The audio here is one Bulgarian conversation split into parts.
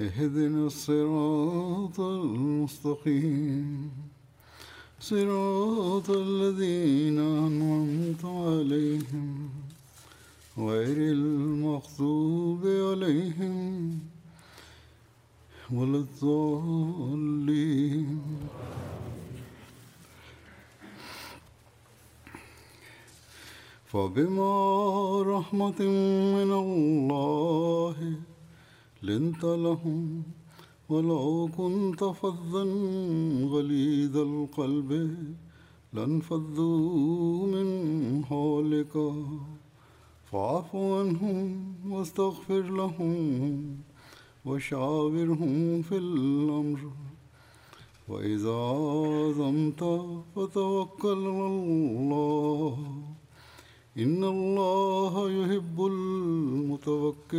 اهدنا الصراط المستقيم. صراط الذين أنعمت عليهم غير المغضوب عليهم ولا الضالين. فبما رحمة من الله لنت لهم ولو كنت فظا غليظ القلب لانفضوا من حولك. فاعف عنهم واستغفر لهم وشاورهم في الأمر. وإذا عزمت فتوكل على الله. إن الله يحب المتوكلين.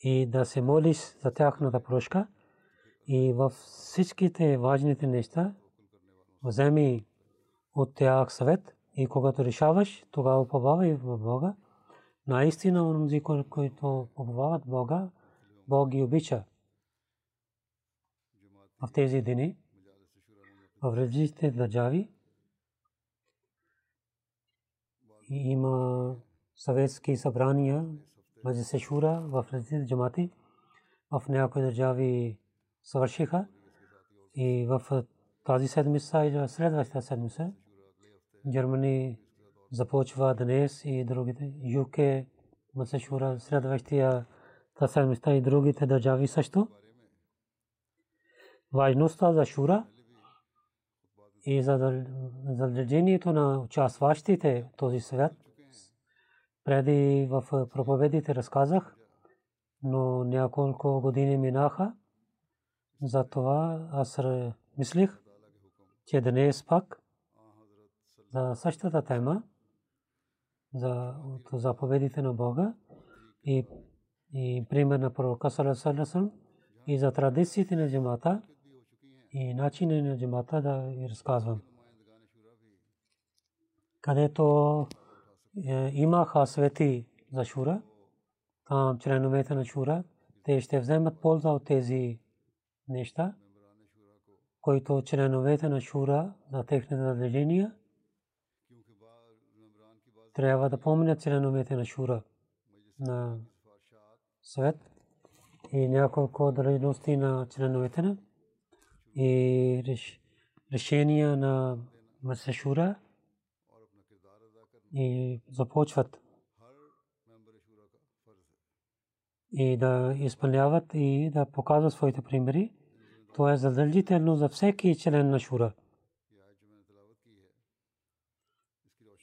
и да се молиш за тяхната прошка и във всичките важните неща вземи от тях съвет и когато решаваш, тогава уповавай в Бога. Наистина, онзи, които уповават Бога, Бог ги обича. В тези дни, в различните държави, има съветски събрания, маджисе шура в различните джамати. В някои държави свършиха и в тази седмица и следващата седмица Германия започва днес и другите. ЮК Масашура следващия седмица и другите държави също. Важността за Шура и за задължението на участващите в този свят. Преди в проповедите разказах, но няколко години минаха. Затова аз мислих, че днес пак за същата тема, за заповедите на Бога и, и пример на пророка Салесалесъм и за традициите на джамата и начина на джамата да разказвам. Където е, имаха свети за Шура, там членовете на Шура, те ще вземат полза от тези неща, които членовете на Шура за техните задължения трябва да помнят членовете на Шура на свет и няколко длъжности на членовете на и решения на Масашура и започват и да изпълняват и да показват своите примери. Това е задължително за всеки член на Шура.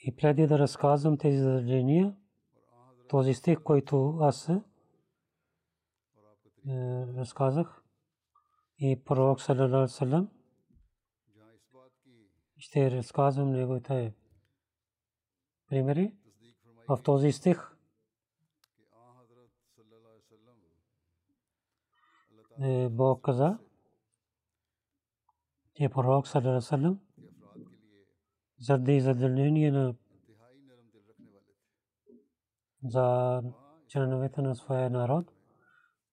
И преди да разказвам тези задължения, този стих, който аз разказах, и пророк саллалаху салам ще разказвам неговите примери в този стих е, Бог каза, че пророк саллалаху заради задължение на за членовете на своя народ,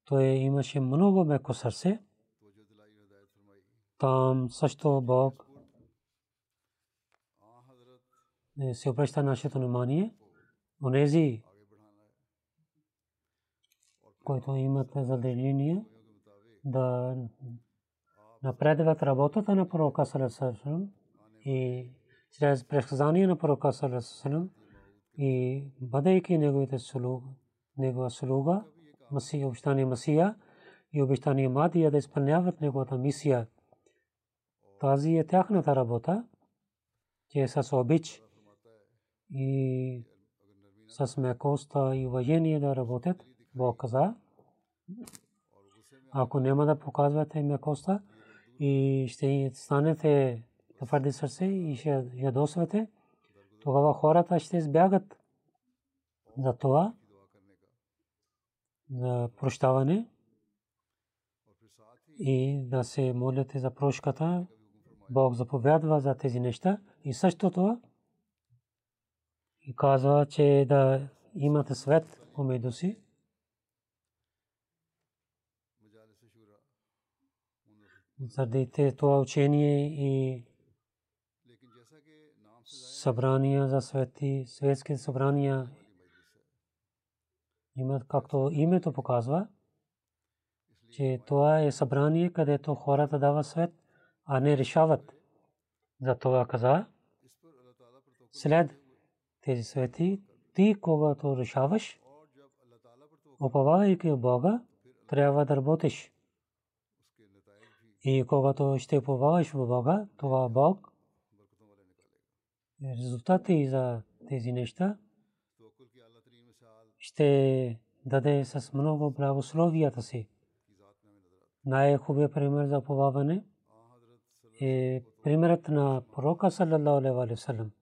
той имаше много меко сърце. Там също Бог е, се обръща нашето внимание. Онези, които имат задължение да напредват работата на пророка Салесалам и чрез предсказание на пророка Салесалам и бъдейки неговите слуга, негова слуга, Масия, обещания Масия и обещания Мадия да изпълняват неговата мисия. Тази е тяхната работа, че е с обич и с мекоста и уважение да работят. Бог каза, ако няма да показвате мекоста и ще станете твърди сърце и ще ядосвате, тогава хората ще избягат за това, за прощаване и да се молите за прошката. Бог заповядва за тези неща и също това и казва, че да имате свет помежду си. Заради това учение и събрания за свети, светски събрания имат, както името показва, че това е събрание, където хората дават свет, а не решават. За това каза, след тези свети, ти когато решаваш, уповавайки Бога, трябва да работиш. И когато ще уповаваш в Бога, това Бог резултати за тези неща ще даде с много благословията си. Най-хубавият пример за уповаване е примерът на пророка саллалаху.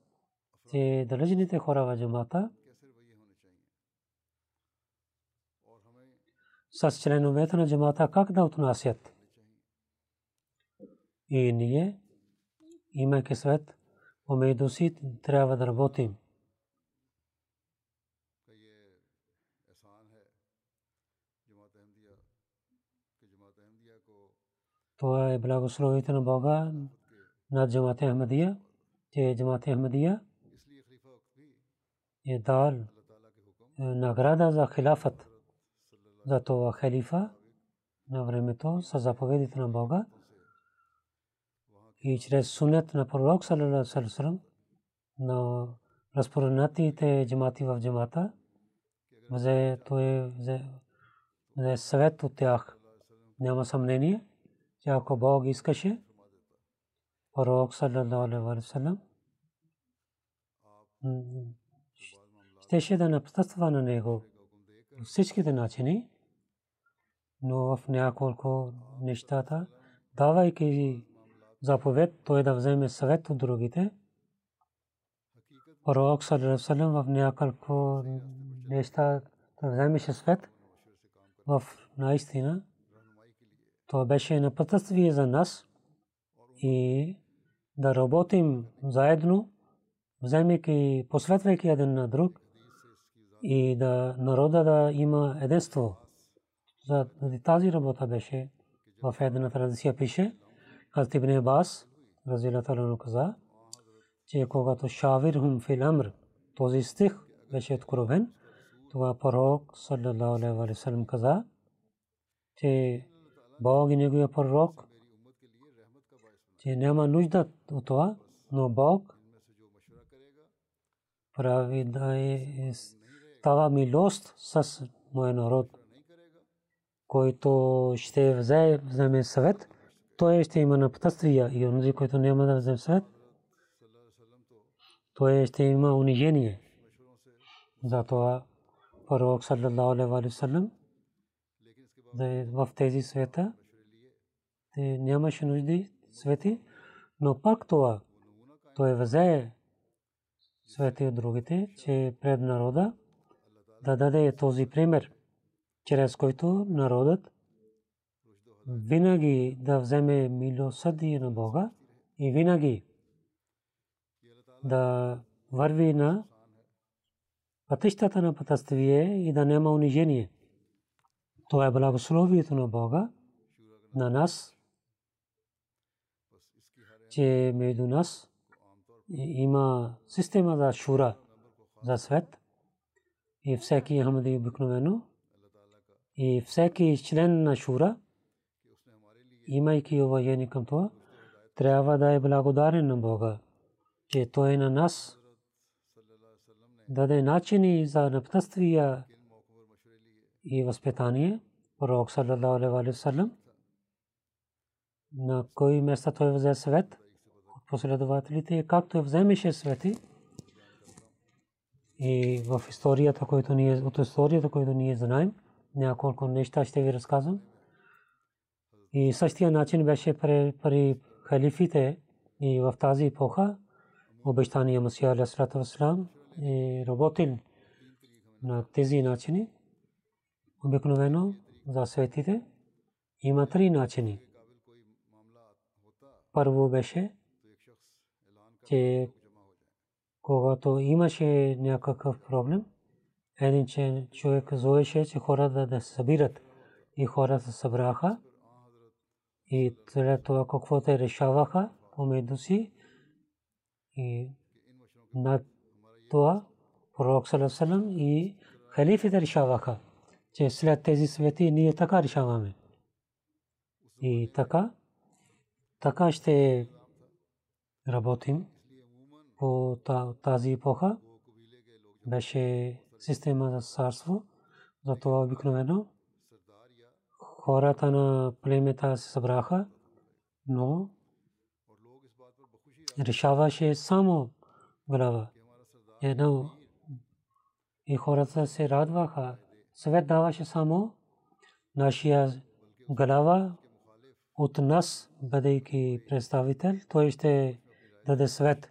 че далечните хора в джамата с членовете на джамата как да отнасят. И ние, имайки свет, помежду си трябва да работим. Това е благословите на Бога над Джамат Ахмадия, че Джамат Ахмадия е дал награда за хилафът. За това халифа на времето са заповедите на Бога и чрез сунет на пророк саллалаху щеше да напътства на него всичките начини, но в няколко нещата, давайки заповед той да вземе съвет от другите. Пророк Салем в няколко неща да вземеше свет в наистина. Това беше напътствие за нас и да работим заедно, вземайки, посветвайки един на друг и да народа да има единство. За тази работа беше в една традиция пише – Хазрат Ибн Абас разилата каза, че когато шавир хум фил амр, този стих беше откровен, това пророк саллалаху алейхи ва саллям каза, че Бог и неговия пророк, че няма нужда от това, но Бог прави да е става милост с моя народ. който ще взе, вземе съвет, той ще има напътствия и онзи, който няма да вземе съвет, той ще има унижение. Затова пророк саллаллаху алейхи ва саллям в тези света те нямаше нужди свети, но пак това той взе свети от другите, че пред народа да даде този пример, чрез който народът винаги да вземе милосърдие на Бога и винаги да върви на пътищата на пътствие и да няма унижение. Това е благословието на Бога на нас, че между нас има система за шура, за свет и всеки Ахмади обикновено и всеки член на шура, имайки уважение към това, трябва да е благодарен на Бога, че Той на нас даде начини за напътствия и възпитание. Пророк саллаллаху алейхи ва саллям на кой места той взе свет от последователите, както вземеше свети и в историята, която ние, от историята, която ние знаем, няколко неща ще ви разказвам. И същия начин беше при, халифите и в тази епоха обещания Масия Алейхиссалату Вассалам е работил на тези начини. Обикновено за светите има три начини. Първо беше, че когато имаше някакъв проблем, един човек зоеше, че хората да се събират. И хората се събраха. И след това какво те решаваха? Помежду си. И на това пророк Салесалам и халифите решаваха, че след тези свети ние така решаваме. И така, така ще работим по тази епоха. Беше система за царство, затова обикновено хората на племета се събраха, но решаваше само глава. Едно и хората се радваха. Съвет даваше само нашия глава от нас, бъдейки представител, той ще даде свет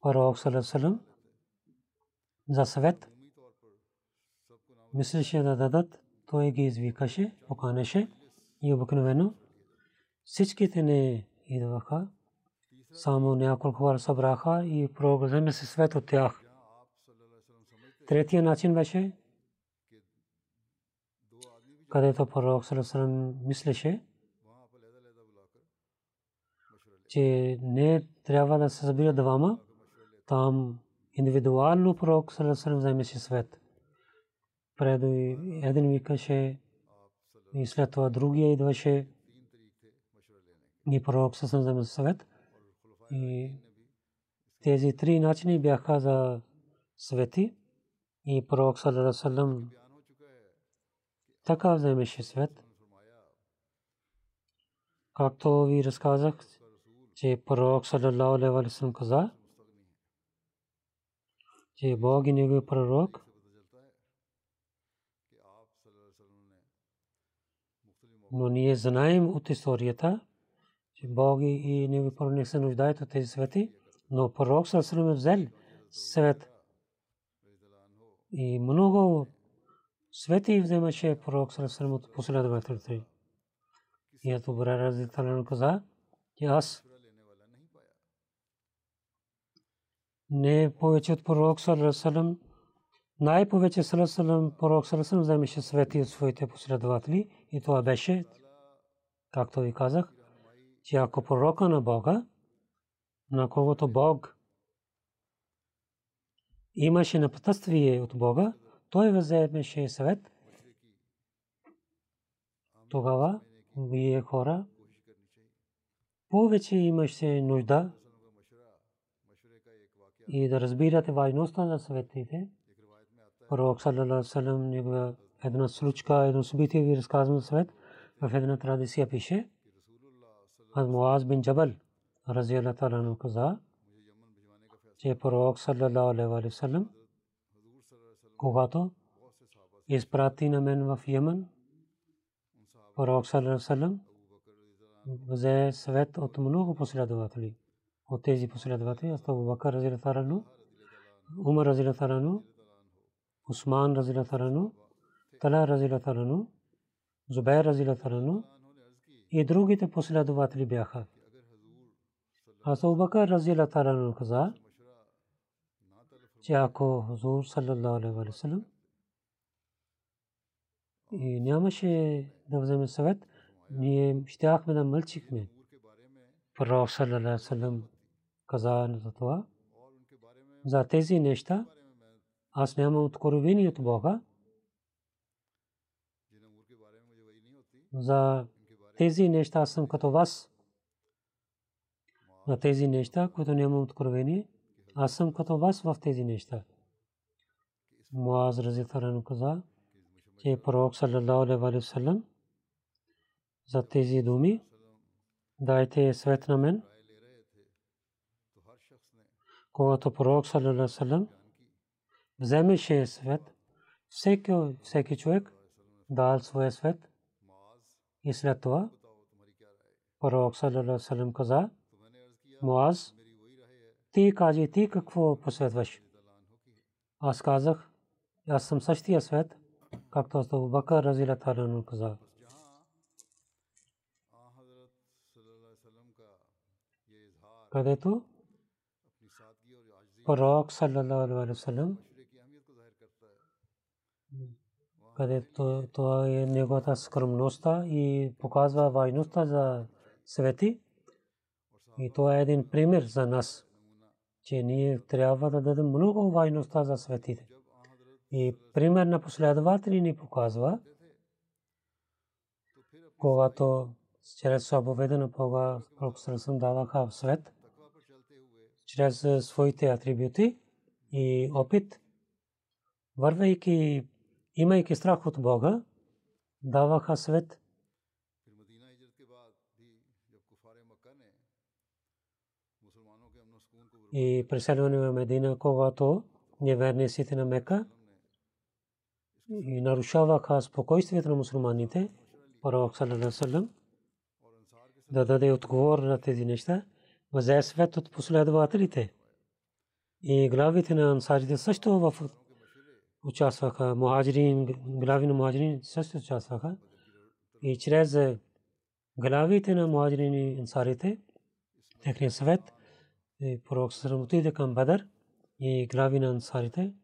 пророк Салалалалалам, за съвет, мислеше да дадат, той ги извикаше, поканеше и обикновено всичките не идваха, само няколко хора събраха и програме се свет от тях. Третия начин беше, където пророк Салалалалалам мислеше, че не трябва да се събират двама, там индивидуално пророк Салалалалалам вземеше свет. Пред един викаше и след това другия идваше и пророк Салалалалалам вземеше свет. И тези три начини бяха за свети и пророк Салалалалалам така вземеше свет. Както ви разказах, че пророк саллаллаху алейхи ва саллям каза, че Бог и негови пророк но ние знаем от историята, че Бог и негови пророк се нуждаят от тези свети, но пророк саллаллаху взел свет. И много свети вземаше пророк саллаллаху от последователите. И ето Бура разитален каза, че аз не повече от пророк саллаллаху най-повече Салесалам, пророк Салесалам вземеше съвети от своите последователи и това беше, както ви казах, че ако пророка на Бога, на когото Бог имаше напътствие от Бога, той вземеше съвет. Тогава вие хора повече имаше нужда и да разбирате важността на съветите. Пророк саллалаху салам негова една случка, едно събитие ви разказвам съвет. В една традиция пише, аз Муаз бин Джабал, рази Аллах Таala каза, че пророк саллалаху алейхи ва саллям когато изпрати на мен в Йемен, пророк саллалаху саллям взе съвет от много последователи. От тези последователи, Абу Бакър разилаху таala, Умар разилаху таala, Усман разилаху таala, Тала разилаху таала, Зубайр разилаху таала и другите последователи бяха. Абу Бакър разилаху таala каза, че ако Хузур саллаллаху алейхи ва саллям и нямаше да вземе съвет, ние щяхме да мълчихме. Пророк саллаллаху алейхи ва саллям каза за това. За тези неща аз нямам откровение от Бога. За тези неща аз съм като вас. За тези неща, които нямам откровение, аз съм като вас в тези неща. Муаз рази Таран каза, че пророк саллаллаху алейхи за тези думи дайте свет на мен. Когато пророк саллаллаху алейхи ва саллям вземеше свет, всеки, всеки човек дал своя свет и след това пророк саллаллаху алейхи ва саллям каза, Муаз, ти кажи ти какво посветваш. Аз казах, аз съм същия свет, както Абу Бакър разила таala каза. където пророк саллаллаху алейхи васалам където това е неговата скромността и показва важността за свети. И това е един пример за нас че ние трябва да дадем много важността за светите. И пример на последователи ни показва, когато чрез свобода на Бога Пророксърсъм даваха в свет, чрез своите атрибути и опит, вървайки, имайки страх от Бога, даваха свет. И преселване в Медина, когато неверниците на Мека и нарушаваха спокойствието на мусулманите, пророк саллаллаху да даде отговор на тези неща, взе свет от последователите. И главите на ансарите също в участваха, мухаджирин, глави на мухаджирин също участваха. И чрез главите на мухаджирин и ансарите, техния съвет – пророк Сърм отиде към Бадър и глави на ансарите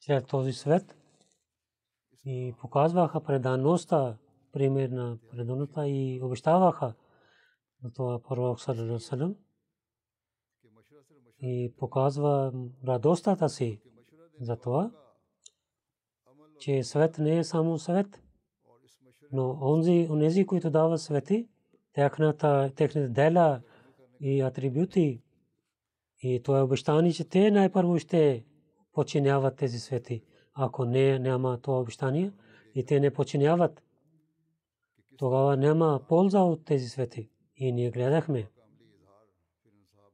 чрез този свет и показваха предаността, пример на предаността и обещаваха на това пророк Сърм и показва радостта си за това, че свет не е само свет, но онзи, онези, които дават свети, техните дела и атрибути и това е обещание, че те най-първо ще починяват тези свети. Ако не, няма това обещание и те не починяват, тогава няма полза от тези свети. И ние гледахме,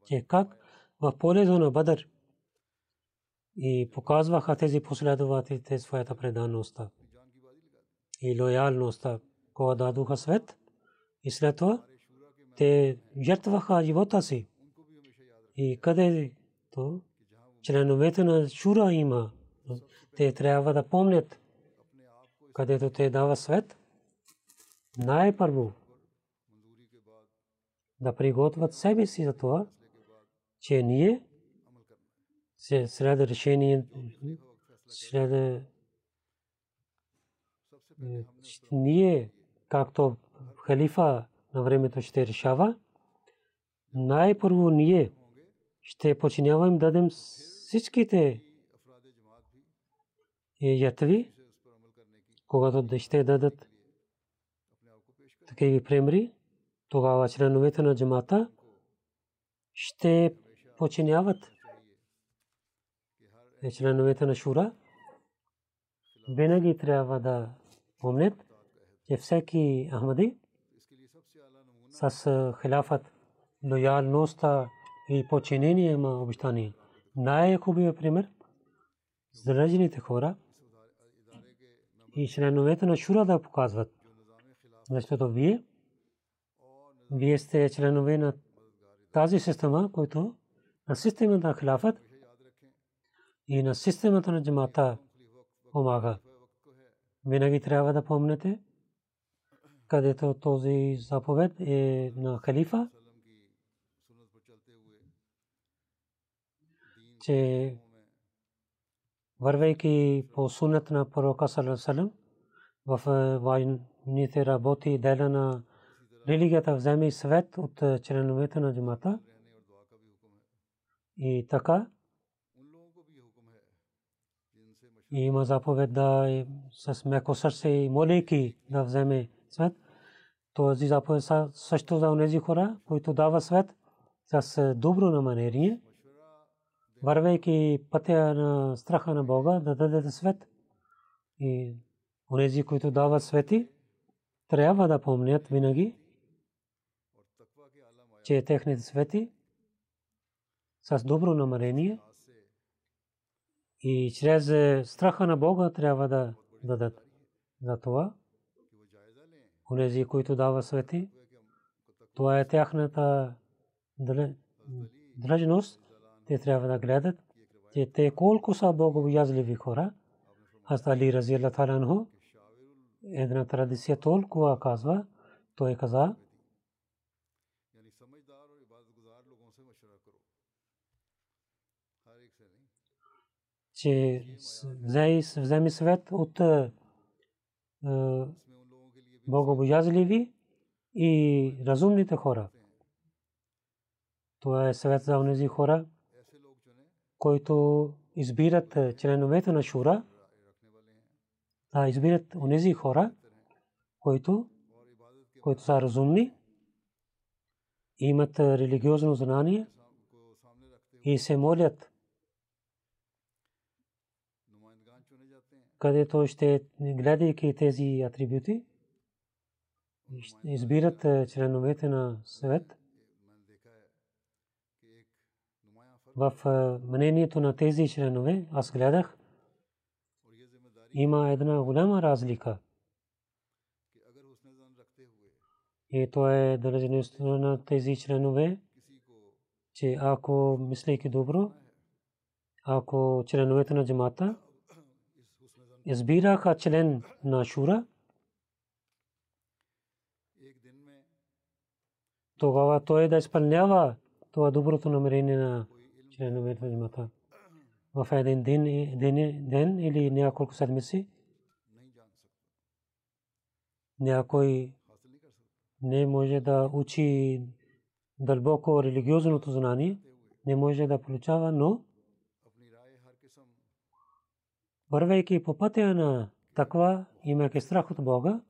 че как в полето на Бадър и показваха тези последователите своята предаността и лоялността, кога дадоха свет и след това те жертваха живота си и къде то членовете на Шура има. Те трябва да помнят, където те дава свет. Най-първо да приготвят себе си за това, че ние се сред решение чрез ние, както халифа на времето ще решава, най-първо ние ще починяваме да дадем всичките ятви, когато ще дадат такива примери, тогава членовете на джамата ще починяват членовете на Шура. Винаги трябва да помнят, че всеки Ахмади с хилафът, лоялността и подчинение има обещание. Най-хубавият пример заражените хора и членовете на Шура да показват. Защото вие, вие сте членове на тази система, който на системата на хилафът и на системата на джамата помага. Винаги трябва да помните, където този заповед е на халифа, че вървейки по сунет на пророка Салам в войните работи дела на религията вземе свет от членовете на джамата и така има заповед да с меко сърце и молейки да вземе свет. Този заповед също за тези хора, които дава свет с добро намерение, вървейки пътя на страха на Бога, да даде свет. И онези, които дават свети, трябва да помнят винаги, че техните свети с добро намерение – и чрез страха на Бога трябва да дадат. За това, онези, които дава свети, това е тяхната дръжност. Те трябва да гледат, че те колко са богобоязливи хора. Аз Али Рази Аллах Таланху, една традиция толкова казва, той каза, че вземи свет от богобоязливи и разумните хора. Това е съвет за тези хора, които избират членовете на Шура, да избират онези хора, които, които са разумни, имат религиозно знание и се молят където ще гледайки тези атрибути, избират членовете на съвет. В мнението на тези членове аз гледах, има една голяма разлика. И то е дължността на тези членове, че ако мислейки добро, ако членовете на джамата избираха член на Шура, тогава той да изпълнява това доброто намерение на членовете на джамата. В един ден, ден, ден или няколко седмици някой не може да учи дълбоко религиозното знание, не може да получава, но вървейки по пътя на таква, имайки страх от Бога,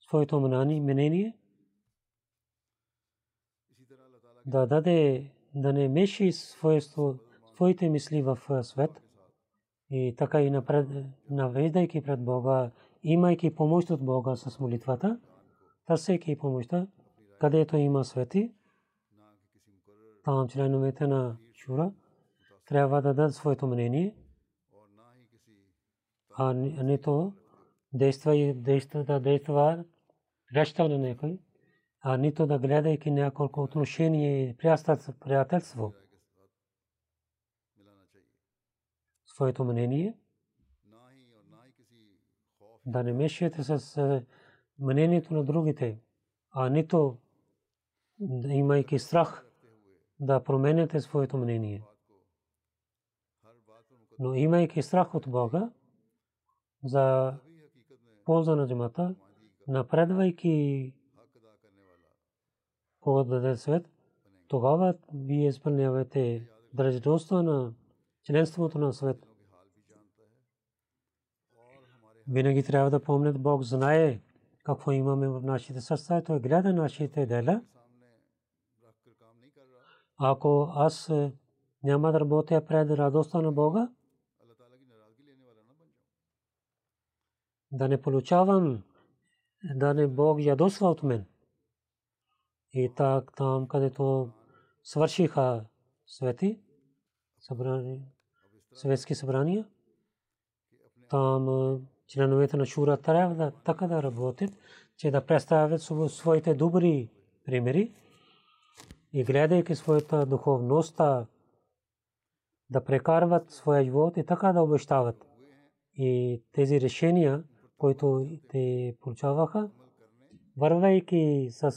своето мнение, да даде, да не меши своите мисли в свет. И така и напред, навеждайки пред Бога, имайки помощ от Бога с молитвата, търсейки помощта, където има свети, там членовете на Шура трябва да дадат своето мнение – а не то действа и действа да действа реща на някой, а нито да гледайки няколко отношения и приятелство. Своето мнение да не мешате с мнението на другите, а нито имайки страх да променяте своето мнение. Но имайки страх от Бога за полза на джамата, напредвайки по да свет, тогава вие изпълнявате държителността на членството на свет. Винаги трябва да помнят, Бог знае какво имаме в нашите сърца, той гледа нашите дела. Ако аз няма да работя пред радостта на Бога, да не получавам, да не Бог ядосва от мен. И так там, където свършиха свети, събрани, светски събрания, там членовете на Шура трябва да така да работят, че да представят своите добри примери и гледайки своята духовност, да прекарват своя живот и така да обещават. И тези решения, които те получаваха, вървайки с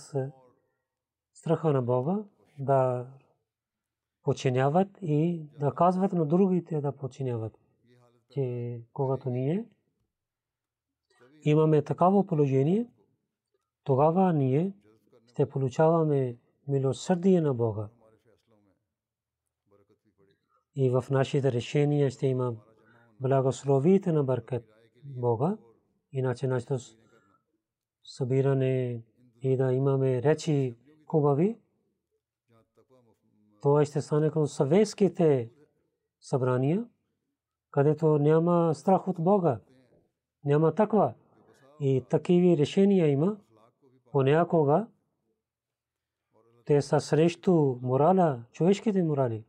страха на Бога, да починяват и да казват на другите да починяват. Че когато ние имаме такава положение, тогава ние ще получаваме милосърдие на Бога. И в нашите решения ще има благословите на Баркет Бога. Иначе нашето събиране и да имаме речи хубави, това ще стане като съветските събрания, където няма страх от Бога, няма таква. И такива решения има. Понякога те са срещу морала, човешките морали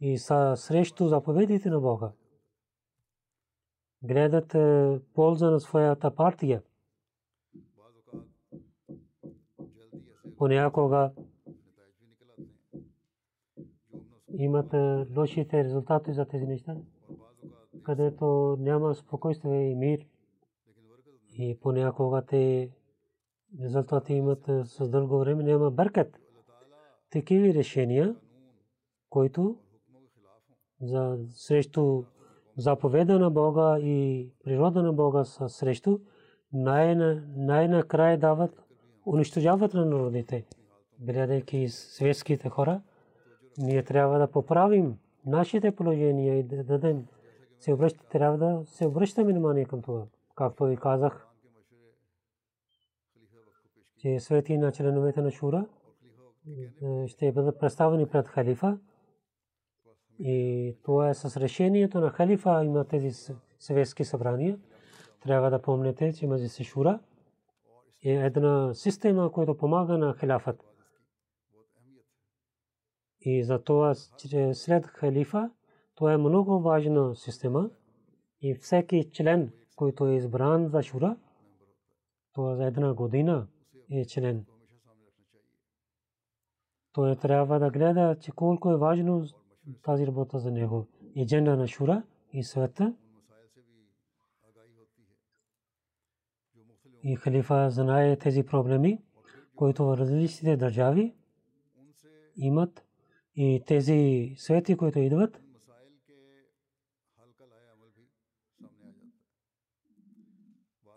и са срещу заповедите на Бога. Гледат полза на своята партия. Понякога имат лошите резултати за тези неща, където няма спокойствие и мир и понякога те резултати имат с дълго време, няма бъркат. Такива решения, които за срещу заповеда на Бога и природа на Бога са срещу, най-накрая дават, унищожават на народите. Гледайки светските хора, ние трябва да поправим нашите положения и да дадем. Се обръщаме, трябва да се обръщаме внимание към това. Както ви казах, че свети на членовете на Шура ще бъдат представени пред халифа. И това е с решението на халифа има тези съветски събрания. Трябва да помните, че Маджис Шура е една система, която помага на халифът. И за това след халифа, това е много важна система. И всеки член, който е избран за Шура, това за една година е член. Той трябва да гледа, че колко е важно тази работа за него. И дженда на Шура и света. И халифа знае тези проблеми, които в различните държави имат и тези свети, които идват,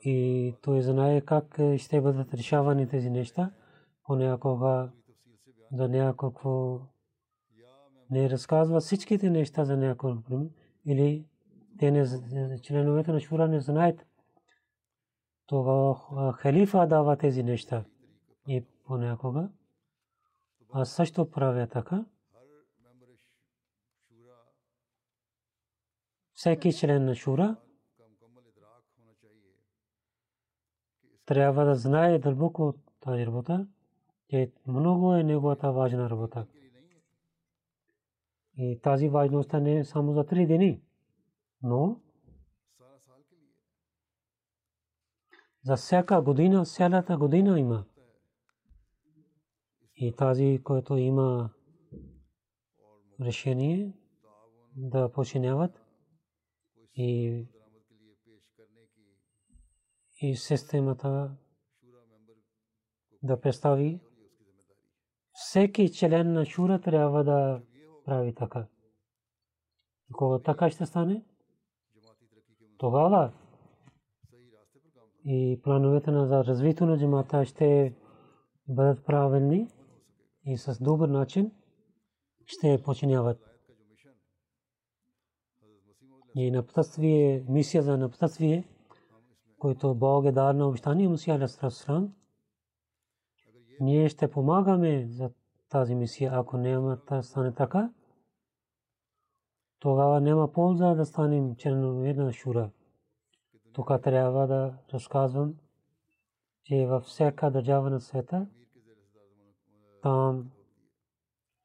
и той знае как ще бъдат решавани тези неща. Понякога за някакво не разказва всичките неща за някакво или те не, членовете на шура не знаят. Това халифа дава тези неща. И понякога аз също правя така. Всеки член на шура трябва да знае дълбоко тази работа, че много е неговата важна работа. И тази важност не е само за три дни, но за всяка година, цялата година има. И тази, който има решение да починяват и и системата да представи. Всеки член на шура трябва да прави така. Кога така ще стане, тогава и плановете на за развитие на джамата ще бъдат правилни и с добър начин ще починяват. И напътствие, мисия за напътствие, който Бог е дал на обещание Мусия Алейхиссалам, ние ще помагаме за тази мисия, ако няма да стане така, тогава няма полза да станем членове на Шура. Тук трябва да разказвам, че във всяка държава на света там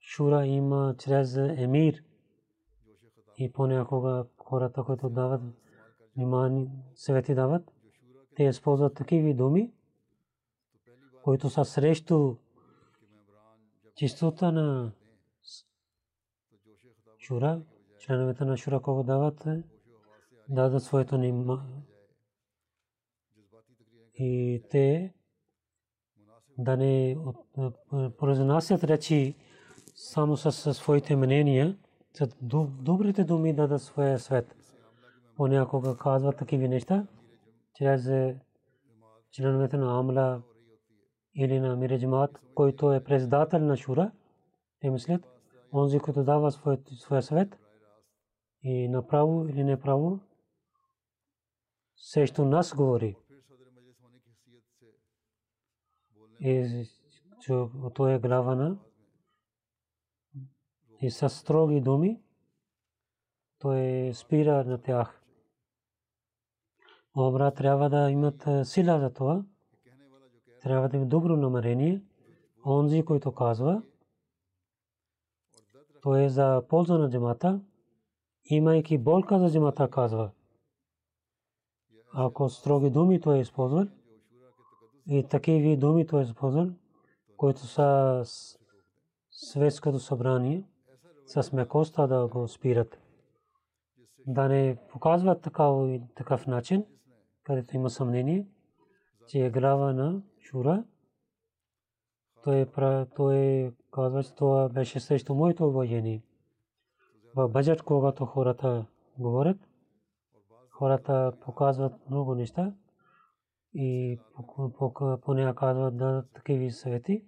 Шура има чрез емир и понякога хората, които дават внимание, съвети дават, те използват такива думи, които са срещу чистота на Шура, членовете на Шура, кого дават, дадат своето и те да не произнасят речи само с своите мнения, с добрите думи да дадат своя свет. Понякога казват такива неща, чрез членовете на Амла или на Миреджмат, който е председател на Шура, те мислят, онзи, който дава своя свет и направо или неправо, срещу нас говори. И той е глава на и с строги думи той спира на тях. Обра трябва да имат сила за това. Трябва да има добро намерение. Онзи, който казва, той е за полза на джамата, имайки болка за джамата казва. Ако строги думи той е използвал, и такива думи той е използвал, които са светското събрание, с мекоста да го спират. Да не показват такъв начин, където има съмнение, че е глава на Шура. Той, той казва, че това беше срещу моето воение. В баджет, когато хората говорят, хората показват много неща и поне казват да такива съвети.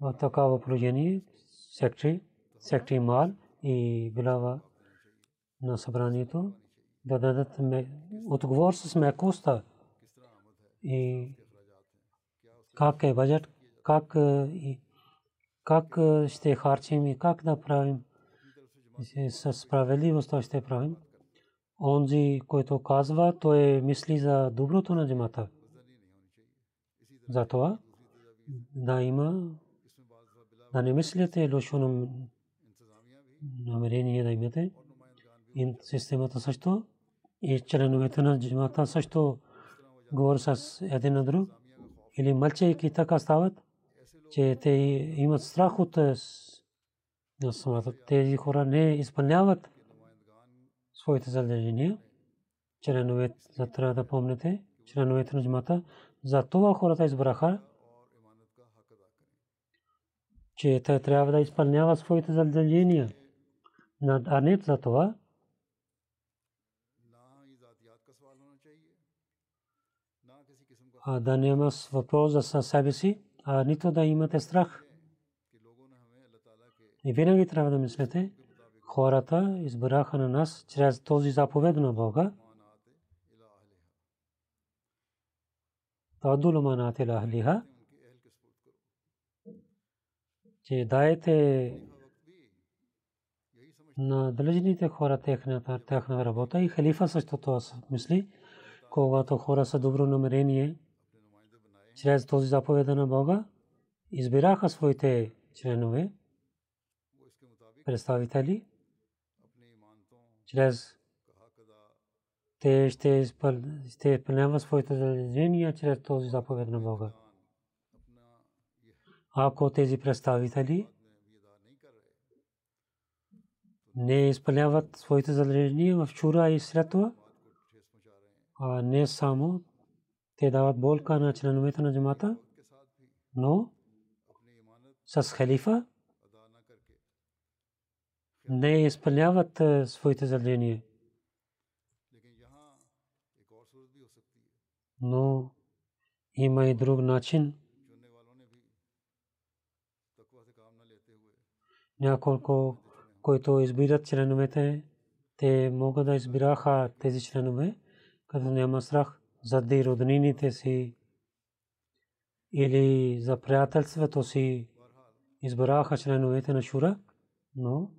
В такава положение, сектори, сектори Мал и глава на събранието да дадат отговор с мекоста и как е баджет, как, как ще харчим и как да правим. С справедливост ще правим. Онзи, който казва, той мисли за доброто на джамата. Затова да има, да не мислите лошо намерение да имате. И системата също и членовете на джамата също говорят с един на друг. Или мълчайки така стават, че те имат страх от самата. Тези хора не изпълняват своите задължения. Членовете трябва да помните, членовете на джамата, за това хората избраха, че те трябва да изпълняват своите задължения. А не за това, да няма въпрос за себе си, а нито да имате страх. И винаги трябва да мислите, хората избраха на нас чрез този заповед на Бога. Тадул манати лахлиха, че дайте на длъжните хора техната, техна работа и халифа също това мисли, когато хора са добро намерение, чрез този заповед на Бога, избираха своите членове, представители, чрез те ще изпълняват своите задължения чрез този заповед на Бога. Ако тези представители не изпълняват своите задължения в чура и след това, а не само те дават болка на членовете на джамата, но с халифа не изпълняват своите задължения. Но има и друг начин. Няколко, които избират членовете, те могат да избираха тези членове, като няма страх за роднините си или за приятелството си избраха членовете на Шура, но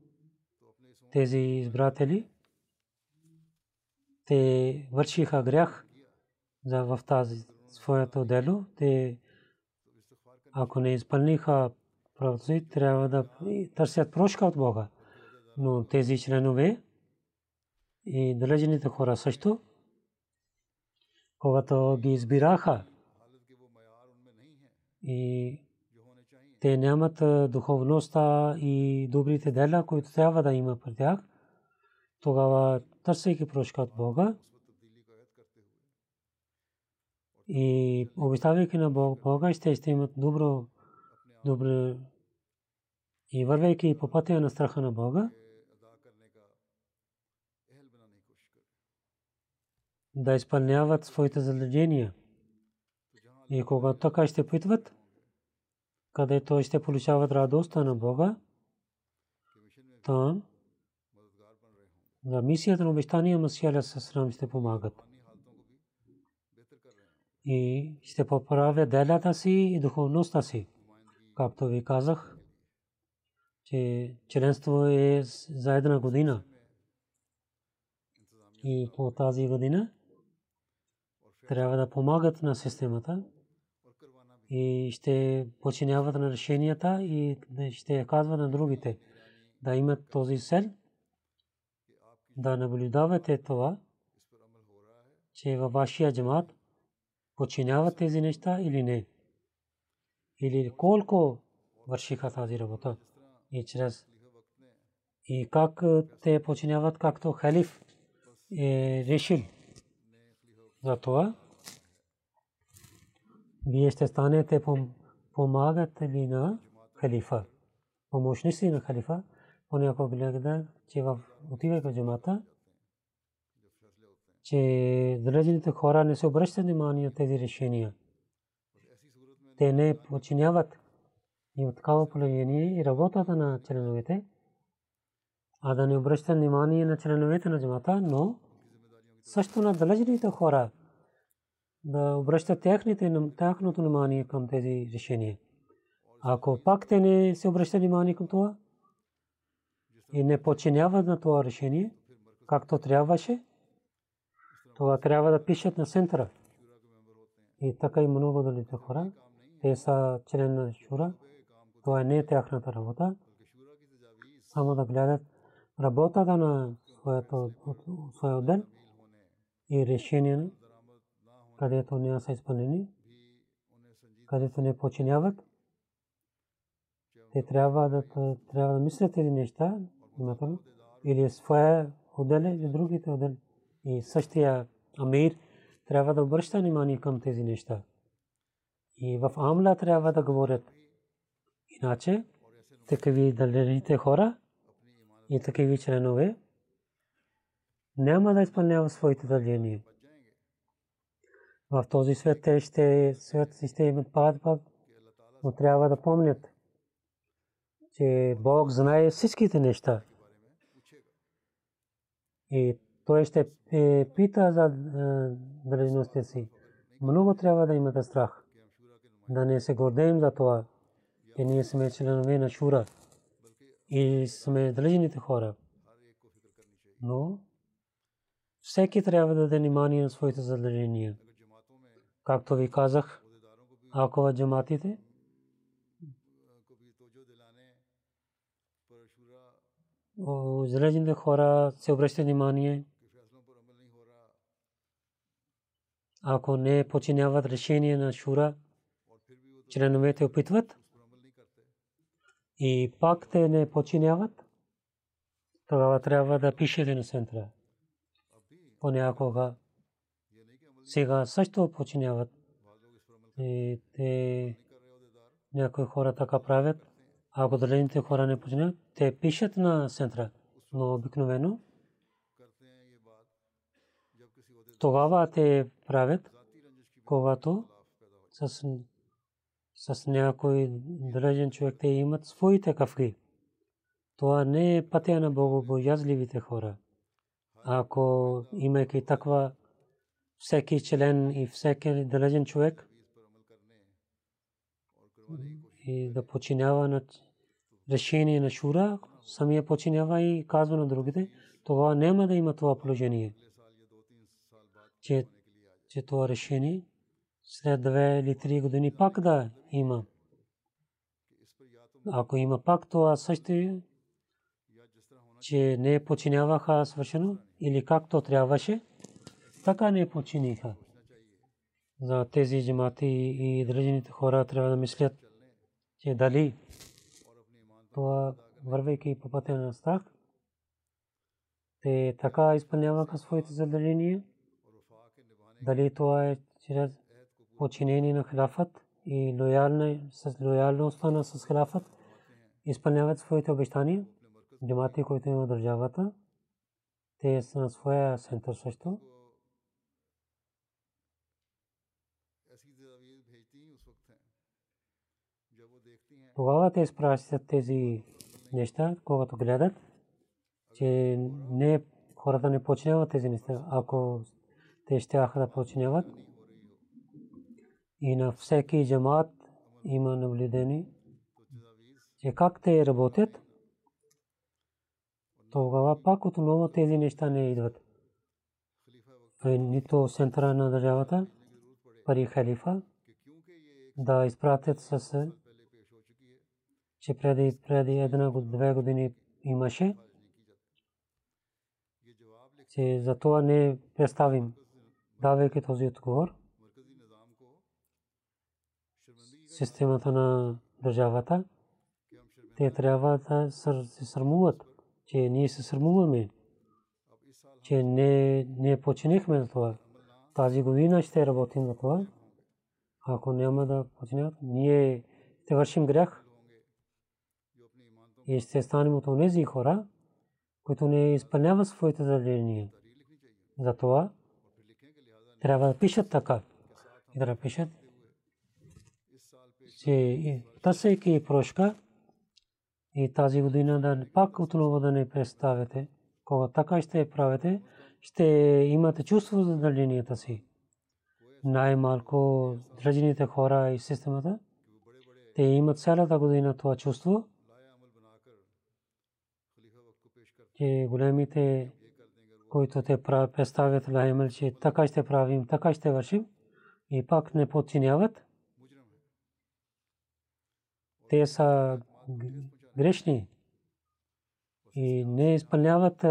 тези избратели те вършиха грях за в тази своето дело. Те ако не изпълниха правото трябва да търсят прошка от Бога. Но тези членове и належените хора също, когато ги избираха. И те нямат духовността и добрите дела, които трябва да има при тях, тогава търсейки прошка от Бога и обещавайки на Бога, ще, имат добро, добро и вървейки по пътя на страха на Бога, да изпълняват своите задължения. И когато така ще питват, където ще получават радостта на Бога, там на мисията на обещания Масия Сасрам ще помагат. И ще поправят делата си и духовността си. Както ви казах, че членство е за една година. И по тази година трябва да помагат на системата и ще починяват на решенията и ще казват на другите да имат този сел, да наблюдавате това, че във вашия джамат починяват тези неща или не. Или колко вършиха тази работа. И чрез и как те починяват, както халиф е решил. За това вие ще станете помагатели на халифа, помощници на халифа. Понякога гледа, че в отивайки в джамата, че държавните хора не се обръщат внимание на тези решения. Те не починяват и от такава положение и работата на членовете, а да не обръщат внимание на членовете на джамата, но също на далечните хора да обръщат тяхното внимание към тези решения. Ако пак те не се обръщат внимание към това и не подчиняват на това решение, както трябваше, това трябва да пишат на центъра. И така и много далите хора, те са член на Шура, това не е тяхната работа. Само да гледат работата на своя отдел и решение, където не са изпълнени, където не починяват. Те трябва да, трябва да мислят тези неща, внимателно, или своя отдел или другите отдел. И същия амир трябва да обръща внимание към тези неща. И в Амла трябва да говорят. Иначе, такива дължите хора и такива членове няма да изпълняват своите дължения. В този свет те ще, свет ще имат пад, пад, но трябва да помнят, че Бог знае всичките неща. И той ще пита за дръжността си. Много трябва да имате страх. Да не се гордеем за това, че ние сме членове на Шура и сме длъжните хора. Но всеки трябва да даде внимание на своите задължения. Както ви казах, ако в джаматите залежните хора се обръщат внимание, ако не починяват решение на шура, членовете опитват и пак те не починяват, тогава трябва да пишете на центъра. Понякога сега също починяват. И те някои хора така правят. ако държавните хора не починят, те пишат на центъра, но обикновено тогава те правят, когато с, с някой дръжен човек те имат своите кафки. Това не е пътя на богобоязливите хора. Ако имайки таква всеки член и всеки дръжен човек и да починява на решение на шура, самия починява и казва на другите, това няма да има това положение. Че, че това решение след две или три години пак да има. Ако има пак това също, че не починяваха свършено или както трябваше, така не починиха. За тези джамати и дръжените хора трябва да мислят, че дали това вървейки по пътя на страх, те така изпълняваха своите задължения, дали това е чрез подчинение на хилафът и лоялна, с лоялността на с хилафът, изпълняват своите обещания, джамати, които има държавата, те са на своя център също. Тогава те изпращат тези неща, когато гледат, че не хората не починяват тези неща. Ако те ще да починяват, и на всеки джамат има наблюдение, че как те работят, тогава пак отново тези неща не идват. Нито центъра на държавата, пари халифа, да изпратят с че преди, преди една две години имаше, че за това не представим, давайки този отговор. Системата на държавата, те трябва да се срамуват, че ние се срамуваме, че не, не починихме за това. Тази година ще работим за това. Ако няма да починят, ние ще вършим грях и ще станем от тези хора, които не изпълняват своите задължения. Затова трябва да пишат така. И да пишат, че търсейки прошка и тази година да пак отново да не представяте, кога така ще правите, ще имате чувство за задълженията си. Най-малко дръжените хора и системата, те имат цялата година това чувство, че големите, които те представят Лаймел, че така ще правим, така ще вършим и пак не подчиняват. Те са грешни и не изпълняват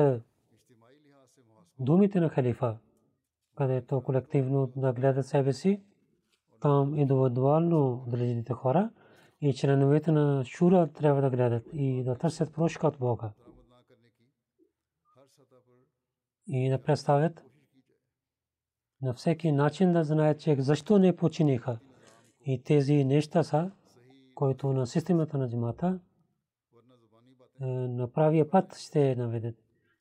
думите на халифа, където колективно да гледат себе си, там индивидуално държите хора и членовете на шура трябва да гледат и да търсят прошка от Бога и да представят на всеки начин да знаят, че защо не починиха. И тези неща са, които на системата на джамата е, на правия път ще наведат.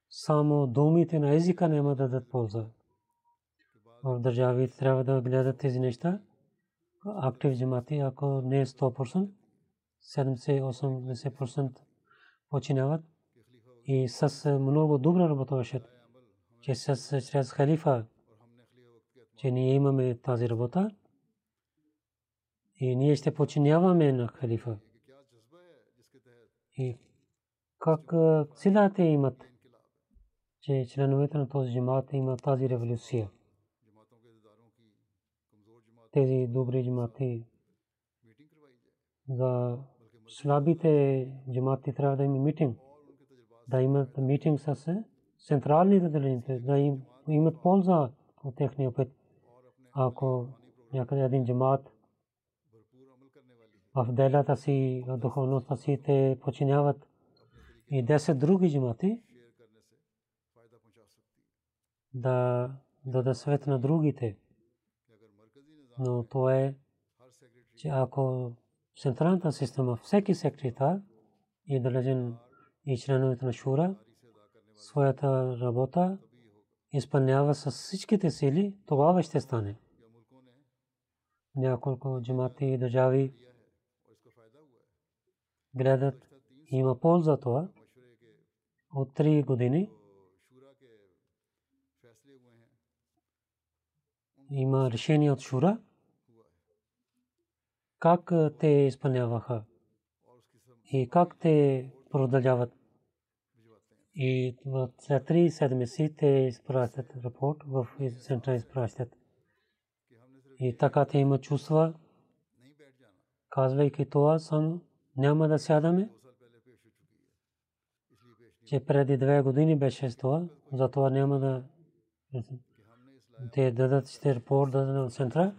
Само думите на езика няма да дадат полза. В държавите трябва да гледат тези неща. Актив джамати, ако не е 100%, 70-80% починават и с много добра работа вършат че с чрез халифа, че ние имаме тази работа и ние ще починяваме на халифа. И как силата имат, че членовете на този джимат имат тази революция. Тези добри джимати за слабите джимати трябва да има митинг. Да имат митинг с централните делените да им имат полза от техния опит. Ако някъде един джамат в делата си, в духовността си те починяват и 10 други джамати да дадат свет на другите. Но то е, че ако централната система, всеки секретар, и далечен и членовете на Шура своята работа изпълнява с всичките сили, тогава ще стане. Няколко джамати и държави гледат, има полза това. От три години. Има решение от Шура, как те изпълняваха? И как те продължават. И след три седмици те изпращат рапорт в центъра изпращат. И така те има чувства, казвайки това, сам няма да сядаме, че преди две години беше с това, затова няма да те дадат ще рапорт на центъра.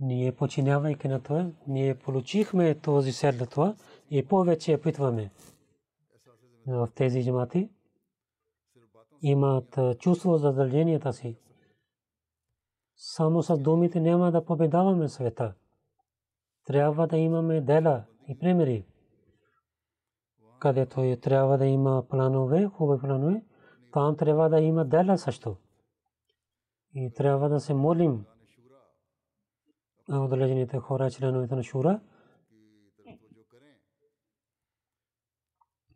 Ние починявайки на това, ние получихме този след това и повече опитваме в тези джамати. Имат чувство за задълженията си. Само с думите няма да победаваме света. Трябва да имаме дела и примери, където трябва да има планове, хубави планове, там трябва да има дела също. И трябва да се молим отдалечените хора, членовете на Шура.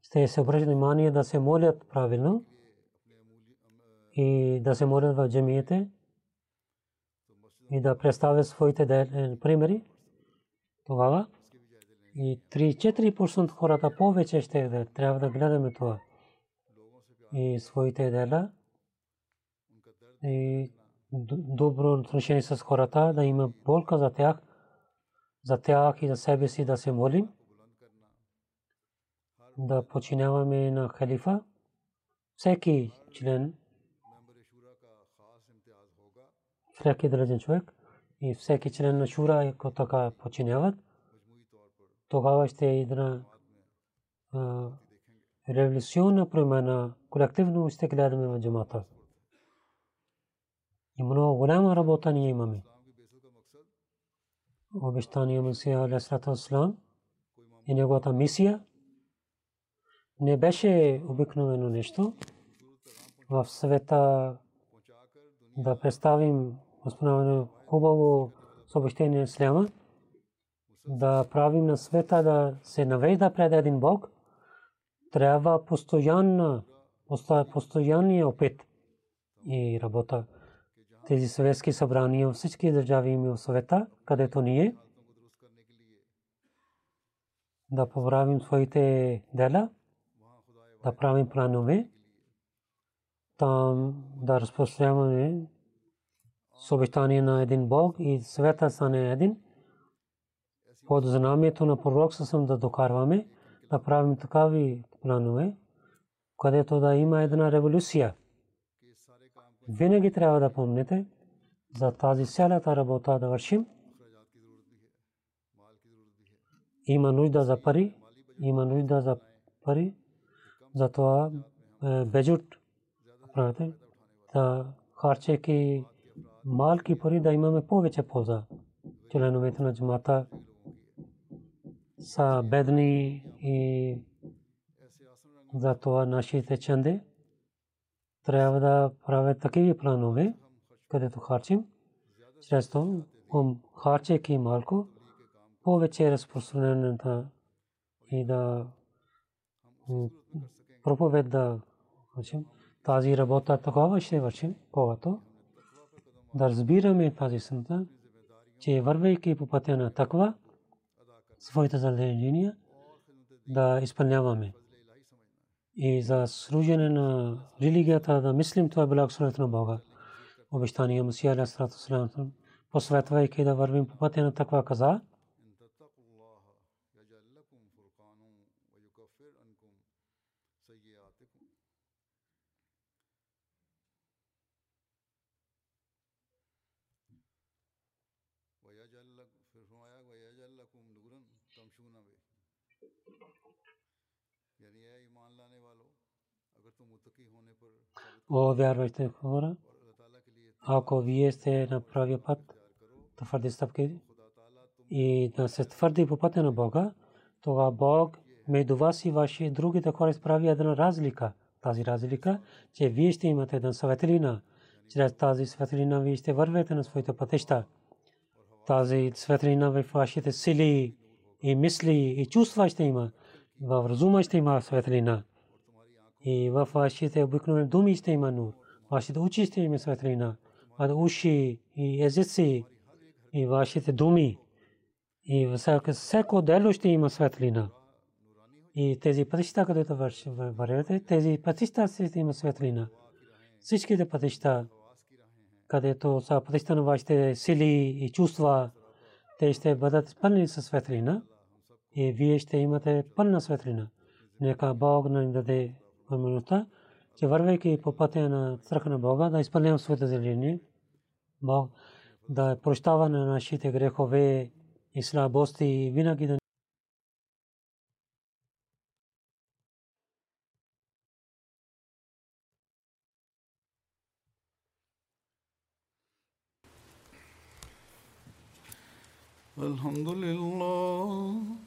Ще се обръщат внимание да се молят правилно и да се молят в джамиите и да представят своите примери. Тогава и 3-4% хората повече ще трябва да гледаме това. И своите дела и добро отношение с хората, да има болка за тях, за тях и за себе си да се молим, да починяваме на халифа. Всеки член, всеки държен човек и всеки член на шура, ако така починяват, тогава ще е една революционна промяна, колективно ще гледаме в джамата. И много голяма работа ние имаме. Обещания Мусия Алесрата Аслам и неговата мисия не беше обикновено нещо. В света да представим възпоменаване хубаво съобщение на Исляма, да правим на света да се навежда пред един Бог, трябва постоянна, постоянния опит и работа тези съветски събрания във всички държави има в света, където ние да поправим своите дела, да правим планове, там да разпространяваме съобщание на един Бог и света стане един. Под знамето на пророк съм да докарваме, да правим такави планове, където да има една революция – винаги трябва да помните за тази цялата работа да вършим. Има нужда за пари, има нужда за пари, затова бежут правите, да харчейки малки пари да имаме повече полза. Членовете на джамата са бедни и затова нашите чанде трябва да правят такива планове, където харчим. Чрез това, харчейки малко, повече разпространената и да проповед да вършим. Тази работа такова ще вършим, когато да разбираме тази сънта, че вървейки по пътя на таква, своите задължения да изпълняваме и за служене на религията да мислим това е благословението на Бога. Обещание Мусия Аля Срата Салам посветвайки да вървим по пътя на таква каза. О, вярвайте хора, ако вие сте на правия път, твърди стъпки и да се твърди по пътя на Бога, това Бог между вас и ваши другите хора справи една разлика. Тази разлика, че вие ще имате една светлина. Чрез тази светлина вие ще вървете на своите пътища. Тази светлина в вашите сили и мисли и чувства ще има. В разума ще има светлина. И в вашите обикновени думи ще има нур. Вашите очи ще има светлина. Вашите уши и езици и вашите думи. И всяко дело ще има светлина. И тези пътища, където вървете, тези пътища ще има светлина. Всичките пътища, където са пътища на вашите сили и чувства, те ще бъдат пълни със светлина и вие ще имате пълна светлина. Нека Бог ни даде възможността, че вървейки по пътя на страха на Бога, да изпълнявам своите задължения. Бог да прощава на нашите грехове и слабости и винаги да الحمد لله